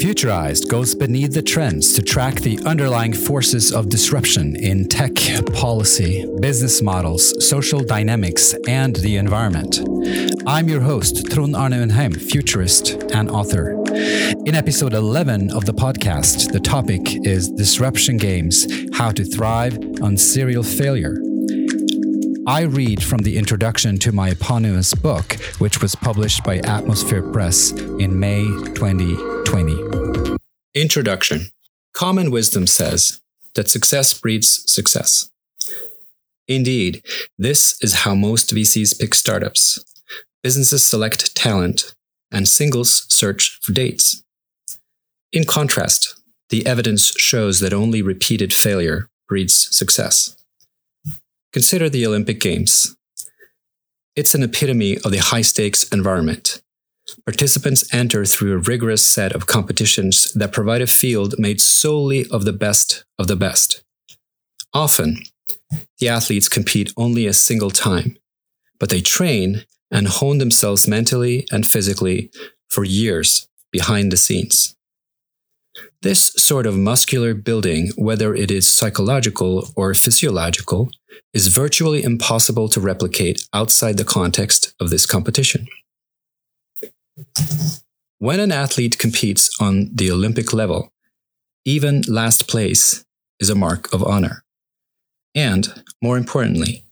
Futurized goes beneath the trends to track the underlying forces of disruption in tech, policy, business models, social dynamics, and the environment. I'm your host, Trond Arne Undheim, futurist and author. In episode 11 of the podcast, the topic is Disruption Games How to Thrive on Serial Failure. I read from the introduction to my eponymous book, which was published by Atmosphere Press in May 2020. Introduction Common wisdom says that success breeds success. Indeed, this is how most VCs pick startups. Businesses select talent, and singles search for dates. In contrast, the evidence shows that only repeated failure breeds success. Consider the Olympic Games. It's an epitome of the high stakes environment. Participants enter through a rigorous set of competitions that provide a field made solely of the best of the best. Often, the athletes compete only a single time, but they train and hone themselves mentally and physically for years behind the scenes. This sort of muscular building, whether it is psychological or physiological, is virtually impossible to replicate outside the context of this competition. When an athlete competes on the Olympic level, even last place is a mark of honor. And, more importantly,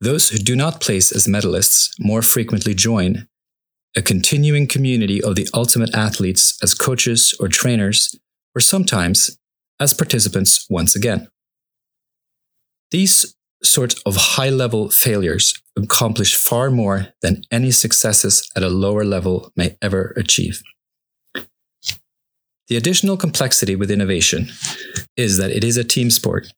those who do not place as medalists more frequently join a continuing community of the ultimate athletes as coaches or trainers, or sometimes as participants once again. These sort of high level failures accomplish far more than any successes at a lower level may ever achieve. The additional complexity with innovation is that it is a team sport,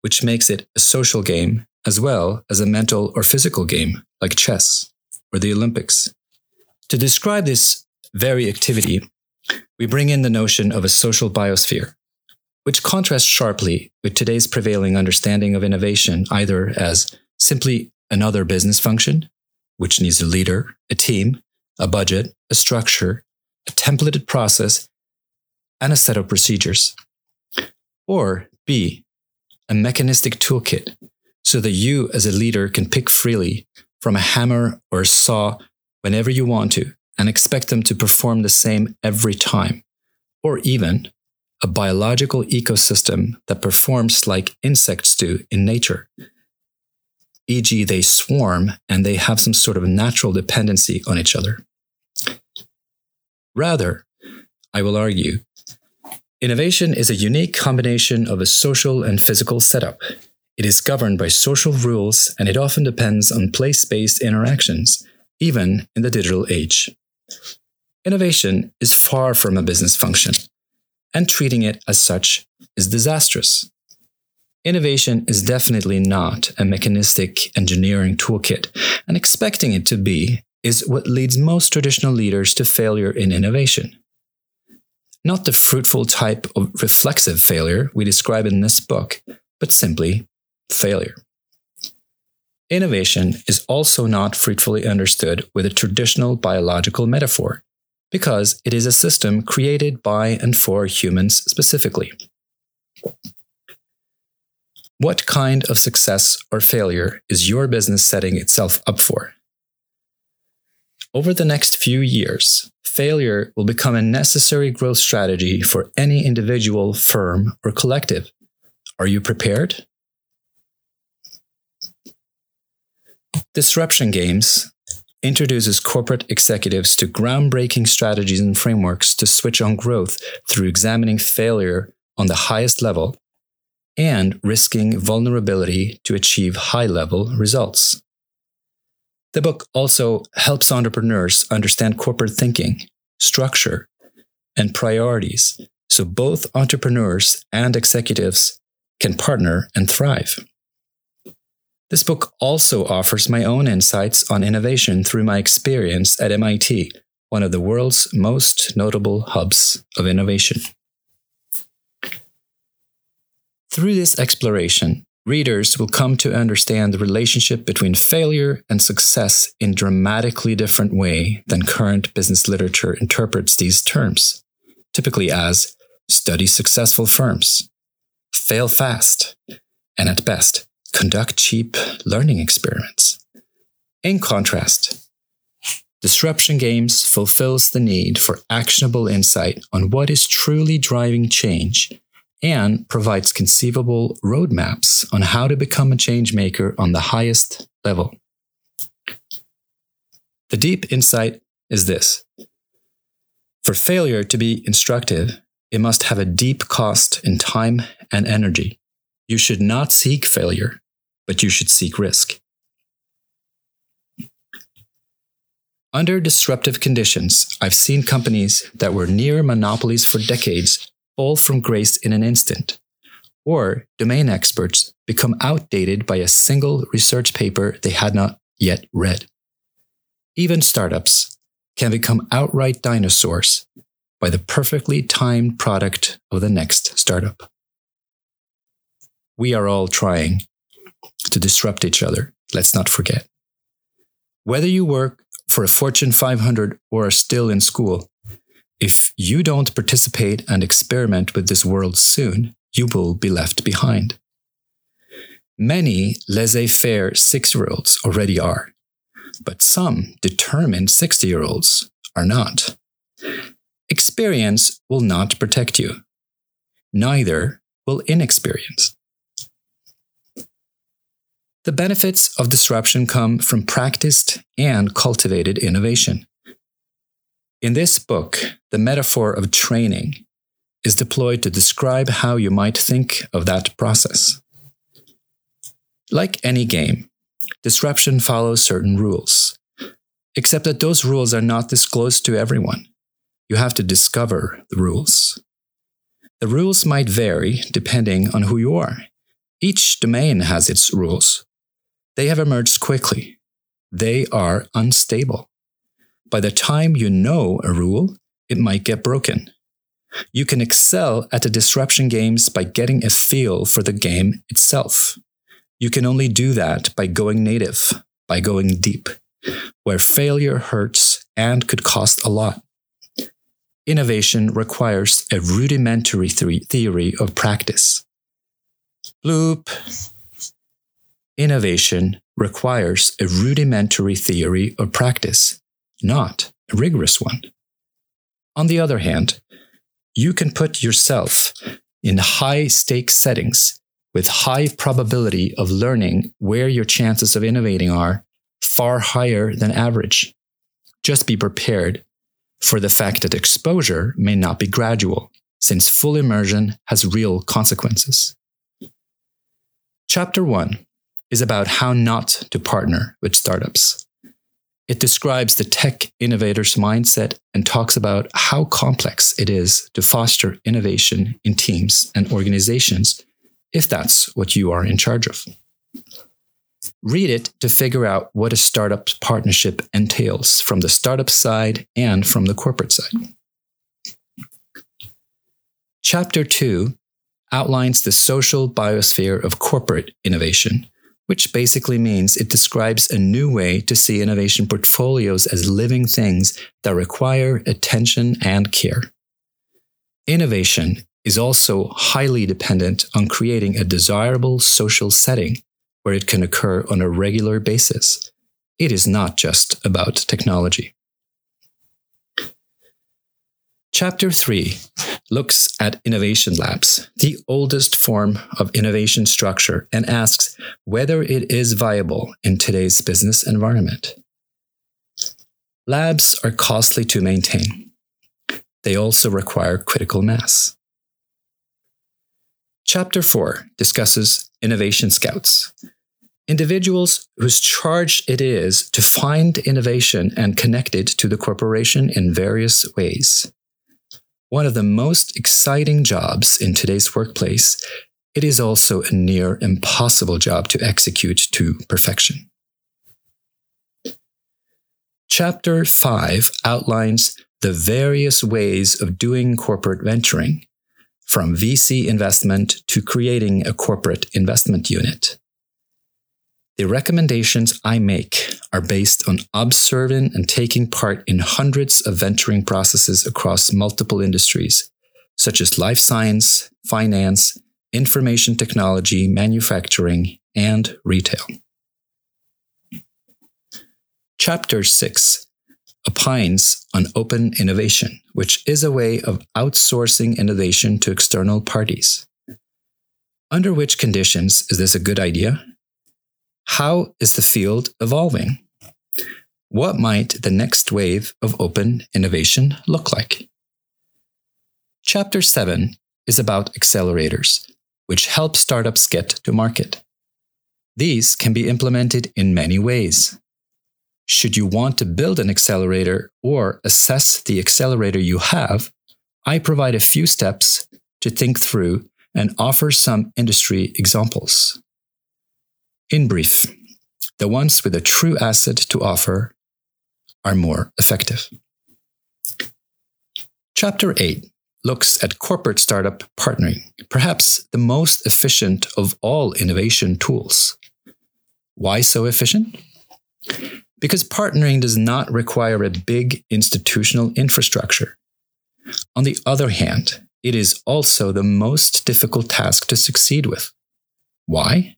which makes it a social game as well as a mental or physical game like chess or the Olympics. To describe this very activity, we bring in the notion of a social biosphere, which contrasts sharply with today's prevailing understanding of innovation either as simply another business function, which needs a leader, a team, a budget, a structure, a templated process, and a set of procedures. Or B, a mechanistic toolkit, so that you as a leader can pick freely from a hammer or a saw whenever you want to and expect them to perform the same every time. Or even a biological ecosystem that performs like insects do in nature. E.g., they swarm and they have some sort of natural dependency on each other. Rather, I will argue, innovation is a unique combination of a social and physical setup. It is governed by social rules and it often depends on place based interactions, even in the digital age. Innovation is far from a business function and treating it as such is disastrous. Innovation is definitely not a mechanistic engineering toolkit, and expecting it to be is what leads most traditional leaders to failure in innovation. Not the fruitful type of reflexive failure we describe in this book, but simply failure. Innovation is also not fruitfully understood with a traditional biological metaphor because it is a system created by and for humans specifically. What kind of success or failure is your business setting itself up for? Over the next few years, failure will become a necessary growth strategy for any individual, firm, or collective. Are you prepared? Disruption games introduces corporate executives to groundbreaking strategies and frameworks to switch on growth through examining failure on the highest level and risking vulnerability to achieve high level results. The book also helps entrepreneurs understand corporate thinking, structure, and priorities so both entrepreneurs and executives can partner and thrive. This book also offers my own insights on innovation through my experience at MIT, one of the world's most notable hubs of innovation. Through this exploration, readers will come to understand the relationship between failure and success in dramatically different way than current business literature interprets these terms. typically as study successful firms, fail fast, and at best, conduct cheap learning experiments. In contrast, Disruption Games fulfills the need for actionable insight on what is truly driving change and provides conceivable roadmaps on how to become a change maker on the highest level. The deep insight is this For failure to be instructive, it must have a deep cost in time and energy. You should not seek failure, but you should seek risk. Under disruptive conditions, I've seen companies that were near monopolies for decades fall from grace in an instant, or domain experts become outdated by a single research paper they had not yet read. Even startups can become outright dinosaurs by the perfectly timed product of the next startup. We are all trying to disrupt each other, let's not forget. Whether you work for a Fortune 500 or are still in school, if you don't participate and experiment with this world soon, you will be left behind. Many laissez faire six year olds already are, but some determined 60 year olds are not. Experience will not protect you, neither will inexperience. The benefits of disruption come from practiced and cultivated innovation. In this book, the metaphor of training is deployed to describe how you might think of that process. Like any game, disruption follows certain rules, except that those rules are not disclosed to everyone. You have to discover the rules. The rules might vary depending on who you are. Each domain has its rules, they have emerged quickly. They are unstable. By the time you know a rule, it might get broken. You can excel at the disruption games by getting a feel for the game itself. You can only do that by going native, by going deep, where failure hurts and could cost a lot. Innovation requires a rudimentary theory of practice. Bloop. Innovation requires a rudimentary theory or practice, not a rigorous one. On the other hand, you can put yourself in high stakes settings with high probability of learning where your chances of innovating are far higher than average. Just be prepared for the fact that exposure may not be gradual, since full immersion has real consequences. Chapter 1 is about how not to partner with startups. It describes the tech innovator's mindset and talks about how complex it is to foster innovation in teams and organizations if that's what you are in charge of. Read it to figure out what a startup partnership entails from the startup side and from the corporate side. Chapter 2 outlines the social biosphere of corporate innovation which basically means it describes a new way to see innovation portfolios as living things that require attention and care. Innovation is also highly dependent on creating a desirable social setting where it can occur on a regular basis. It is not just about technology. Chapter 3 looks at innovation labs, the oldest form of innovation structure, and asks whether it is viable in today's business environment. Labs are costly to maintain. They also require critical mass. Chapter 4 discusses innovation scouts, individuals whose charge it is to find innovation and connect it to the corporation in various ways one of the most exciting jobs in today's workplace, it is also a near impossible job to execute to perfection. Chapter 5 outlines the various ways of doing corporate venturing, from VC investment to creating a corporate investment unit. The recommendations I make are based on observing and taking part in hundreds of venturing processes across multiple industries, such as life science, finance, information technology, manufacturing, and retail. Chapter 6 opines on open innovation, which is a way of outsourcing innovation to external parties. Under which conditions is this a good idea? How is the field evolving? What might the next wave of open innovation look like? Chapter 7 is about accelerators, which help startups get to market. These can be implemented in many ways. Should you want to build an accelerator or assess the accelerator you have, I provide a few steps to think through and offer some industry examples. In brief, the ones with a true asset to offer are more effective. Chapter 8 looks at corporate startup partnering, perhaps the most efficient of all innovation tools. Why so efficient? Because partnering does not require a big institutional infrastructure. On the other hand, it is also the most difficult task to succeed with. Why?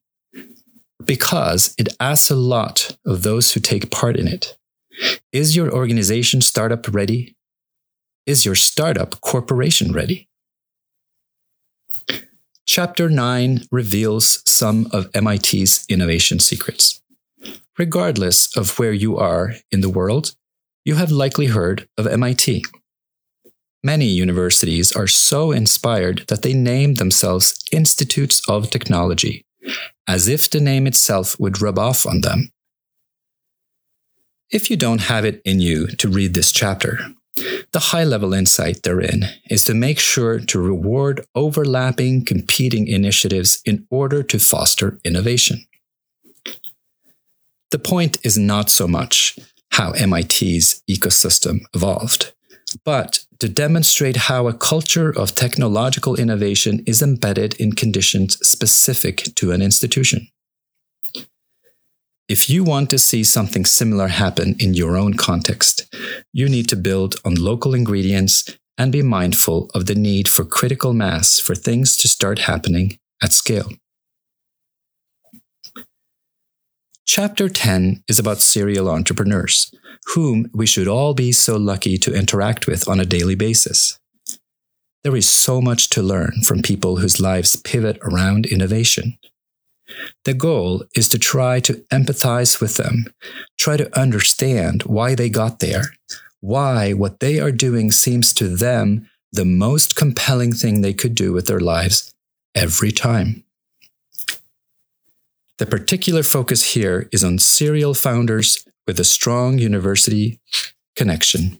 Because it asks a lot of those who take part in it. Is your organization startup ready? Is your startup corporation ready? Chapter 9 reveals some of MIT's innovation secrets. Regardless of where you are in the world, you have likely heard of MIT. Many universities are so inspired that they name themselves Institutes of Technology as if the name itself would rub off on them. If you don't have it in you to read this chapter, the high level insight therein is to make sure to reward overlapping competing initiatives in order to foster innovation. The point is not so much how MIT's ecosystem evolved, but to demonstrate how a culture of technological innovation is embedded in conditions specific to an institution. If you want to see something similar happen in your own context, you need to build on local ingredients and be mindful of the need for critical mass for things to start happening at scale. Chapter 10 is about serial entrepreneurs, whom we should all be so lucky to interact with on a daily basis. There is so much to learn from people whose lives pivot around innovation. The goal is to try to empathize with them, try to understand why they got there, why what they are doing seems to them the most compelling thing they could do with their lives every time. The particular focus here is on serial founders with a strong university connection.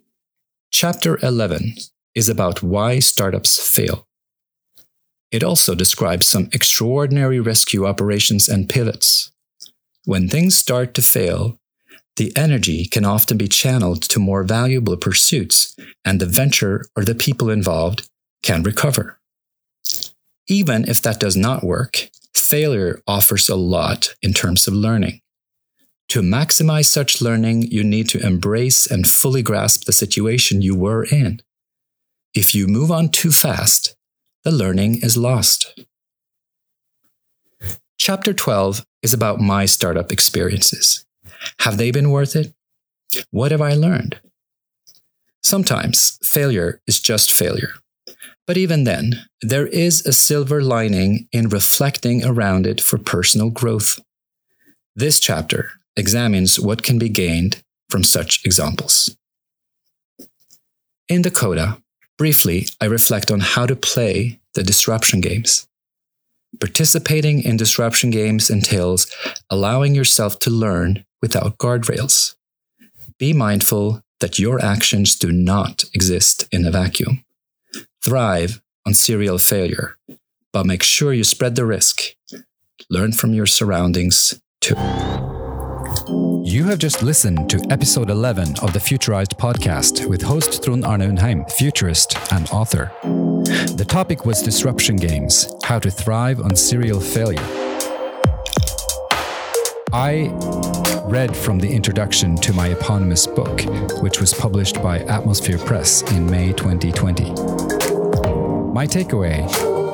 Chapter 11 is about why startups fail. It also describes some extraordinary rescue operations and pivots. When things start to fail, the energy can often be channeled to more valuable pursuits, and the venture or the people involved can recover. Even if that does not work, failure offers a lot in terms of learning. To maximize such learning, you need to embrace and fully grasp the situation you were in. If you move on too fast, the learning is lost. Chapter 12 is about my startup experiences. Have they been worth it? What have I learned? Sometimes failure is just failure. But even then, there is a silver lining in reflecting around it for personal growth. This chapter examines what can be gained from such examples. In the coda, briefly, I reflect on how to play the disruption games. Participating in disruption games entails allowing yourself to learn without guardrails. Be mindful that your actions do not exist in a vacuum thrive on serial failure, but make sure you spread the risk. Learn from your surroundings too. You have just listened to episode 11 of the Futurized podcast with host Trond Arne Undheim, futurist and author. The topic was disruption games, how to thrive on serial failure. I read from the introduction to my eponymous book, which was published by Atmosphere Press in May 2020. My takeaway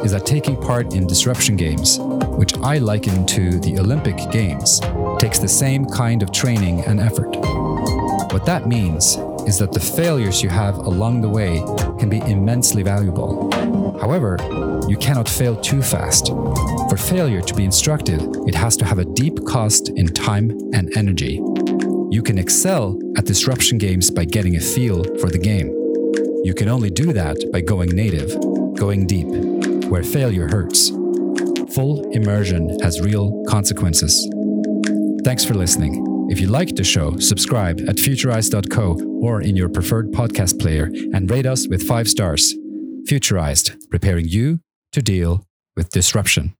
is that taking part in disruption games, which I liken to the Olympic Games, takes the same kind of training and effort. What that means is that the failures you have along the way can be immensely valuable. However, you cannot fail too fast. For failure to be instructive, it has to have a deep cost in time and energy. You can excel at disruption games by getting a feel for the game. You can only do that by going native, going deep, where failure hurts. Full immersion has real consequences. Thanks for listening. If you like the show, subscribe at futurize.co or in your preferred podcast player and rate us with five stars. Futurized, preparing you to deal with disruption.